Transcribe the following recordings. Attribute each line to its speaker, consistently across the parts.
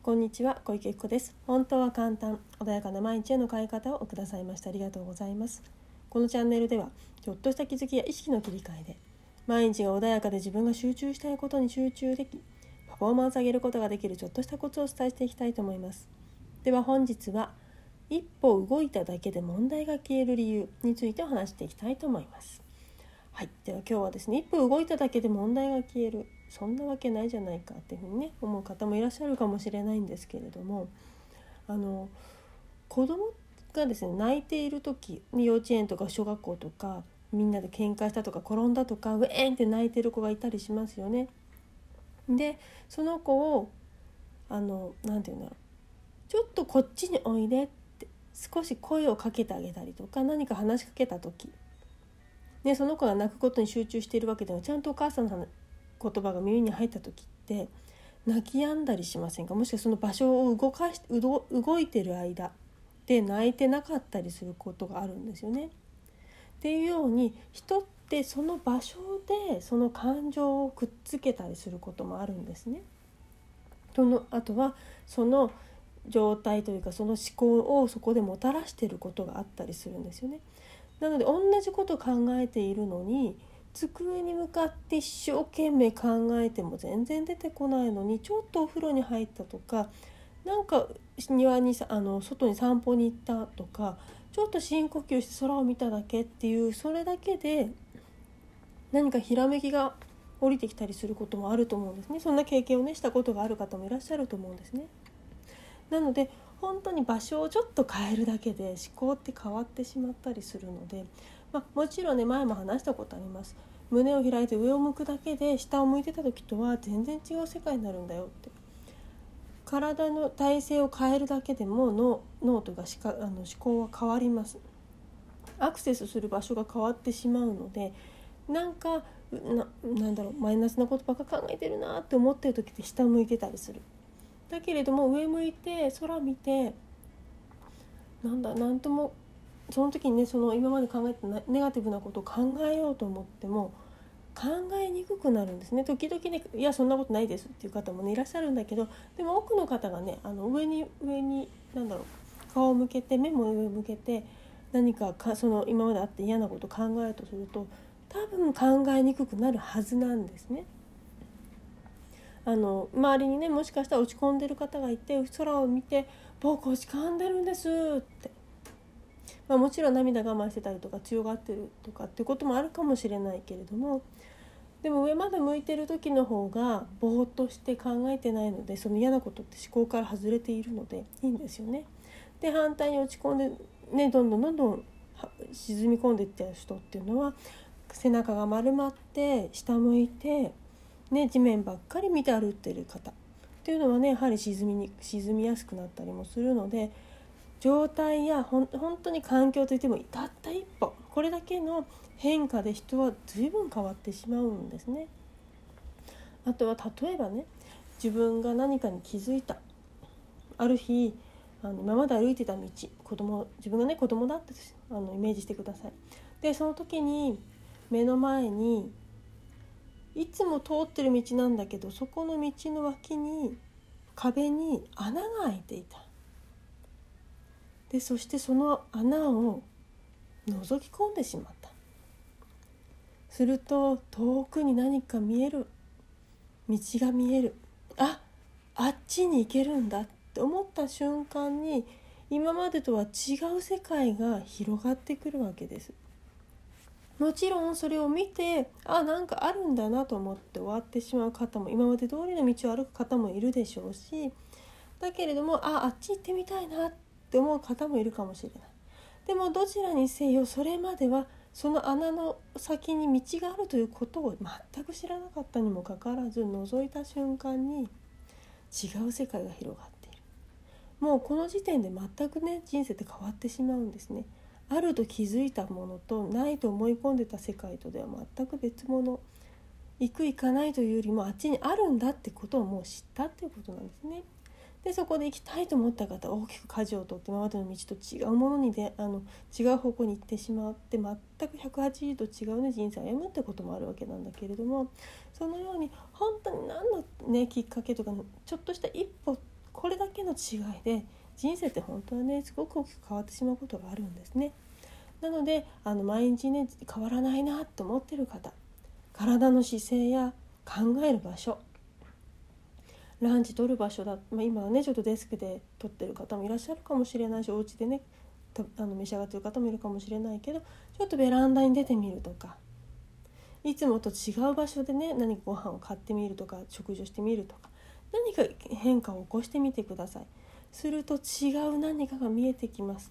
Speaker 1: こんにちは小池子です。本当は簡単穏やかな毎日への変え方をくださいました。ありがとうございます。このチャンネルではちょっとした気づきや意識の切り替えで毎日が穏やかで自分が集中したいことに集中できパフォーマンス上げることができるちょっとしたコツをお伝えしていきたいと思います。では本日は一歩動いただけで問題が消える理由についてお話していきたいと思います。はい、では今日はですね一歩動いただけで問題が消えるそんなわけないじゃないかっていうふうにね思う方もいらっしゃるかもしれないんですけれどもあの子供がですね泣いている時幼稚園とか小学校とかみんなで喧嘩したとか転んだとかウェーンって泣いてる子がいたりしますよね。でその子をあの何て言うんだろうちょっとこっちにおいでって少し声をかけてあげたりとか何か話しかけた時、ね、その子が泣くことに集中しているわけではちゃんとお母さんの言葉が耳に入った時って泣き止んだりしませんか？もしくはその場所を動かし動いてる間で泣いてなかったりすることがあるんですよね。っていうように人ってその場所でその感情をくっつけたりすることもあるんですね。とのあとはその状態というかその思考をそこでもたらしてることがあったりするんですよね。なので同じこと考えているのに机に向かって一生懸命考えても全然出てこないのにちょっとお風呂に入ったとかなんか庭にあの外に散歩に行ったとかちょっと深呼吸して空を見ただけっていうそれだけで何かひらめきが降りてきたりすることもあると思うんですねそんな経験をねしたことがある方もいらっしゃると思うんですね。なので本当に場所をちょっと変えるだけで思考って変わってしまったりするのでまあ、もちろんね前も話したことあります。胸を開いて上を向くだけで下を向いてた時とは全然違う世界になるんだよって。体の体勢を変えるだけでも脳脳とかしかあの思考は変わります。アクセスする場所が変わってしまうのでなんかななんだろうマイナスなことばっか考えてるなって思ってる時って下向いてたりする。だけれども上向いて空見てなんだ何ともその時にねその今まで考えたネガティブなことを考えようと思っても考えにくくなるんですね時々ねいやそんなことないですっていう方もねいらっしゃるんだけどでも多くの方がねあの上に上に何だろう顔を向けて目も上を向けて何かかその今まであって嫌なことを考えるとすると多分考えにくくなるはずなんですね。あの周りにねもしかしたら落ち込んでる方がいて空を見て「僕落ち込んでるんです」ってまあ、もちろん涙我慢してたりとか強がってるとかっていうこともあるかもしれないけれどもでも上まで向いてる時の方がぼーっとして考えてないのでその嫌なことって思考から外れているのでいいんですよね。で反対に落ち込んでねどんどんどんどん沈み込んでいっちゃう人っていうのは背中が丸まって下向いて、ね、地面ばっかり見て歩いてる方っていうのはねやはり沈みに沈みやすくなったりもするので状態やほん本当に環境といってもたった一歩これだけの変化で人は随分変わってしまうんですね。あとは例えばね自分が何かに気づいたある日あの今まで歩いてた道子供自分がね子供だってあのイメージしてください。でその時に目の前にいつも通ってる道なんだけどそこの道の脇に壁に穴が開いていた。でそしてその穴を覗き込んでしまった。すると遠くに何か見える。道が見える。ああっちに行けるんだって思った瞬間に今までとは違う世界が広がってくるわけです。もちろんそれを見てあなんかあるんだなと思って終わってしまう方も今まで通りの道を歩く方もいるでしょうしだけれどもああっち行ってみたいなってって思う方もいるかもしれない。でもどちらにせよそれまではその穴の先に道があるということを全く知らなかったにもかかわらず覗いた瞬間に違う世界が広がっている。もうこの時点で全くね人生って変わってしまうんですね。あると気づいたものとないと思い込んでた世界とでは全く別物行く行かないというよりもあっちにあるんだってことをもう知ったっていうことなんですね。でそこで行きたいと思った方大きく舵を取って今までの道と違うものにであの違う方向に行ってしまって全く180度違う、ね、人生を歩むってこともあるわけなんだけれどもそのように本当に何の、ね、きっかけとかちょっとした一歩これだけの違いで人生って本当はねすごく大きく変わってしまうことがあるんですね。なのであの毎日ね変わらないなと思ってる方体の姿勢や考える場所ランチ取る場所だ、まあ、今はねちょっとデスクで取ってる方もいらっしゃるかもしれないしお家でねあの召し上がってる方もいるかもしれないけどちょっとベランダに出てみるとかいつもと違う場所でね何かご飯を買ってみるとか食事をしてみるとか何か変化を起こしてみてください。すると違う何かが見えてきます。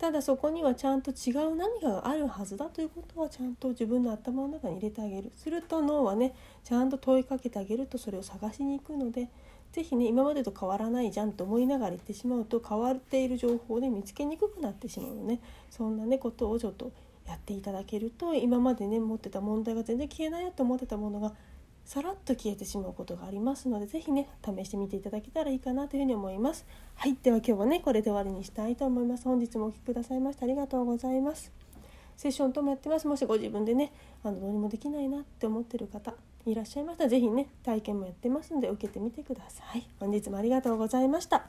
Speaker 1: ただそこにはちゃんと違う何かがあるはずだということはちゃんと自分の頭の中に入れてあげる。すると脳はねちゃんと問いかけてあげるとそれを探しに行くので是非ね今までと変わらないじゃんと思いながら言ってしまうと変わっている情報で見つけにくくなってしまうのね。そんなねことをちょっとやっていただけると今までね持ってた問題が全然消えないよと思ってたものがさらっと消えてしまうことがありますので是非ね試してみていただけたらいいかなというふうに思います。はいでは今日はねこれで終わりにしたいと思います。本日もお聴きくださいましてありがとうございます。セッションともやってます。もしご自分でねあのどうにもできないなって思ってる方いらっしゃいましたら是非ね体験もやってますので受けてみてください。本日もありがとうございました。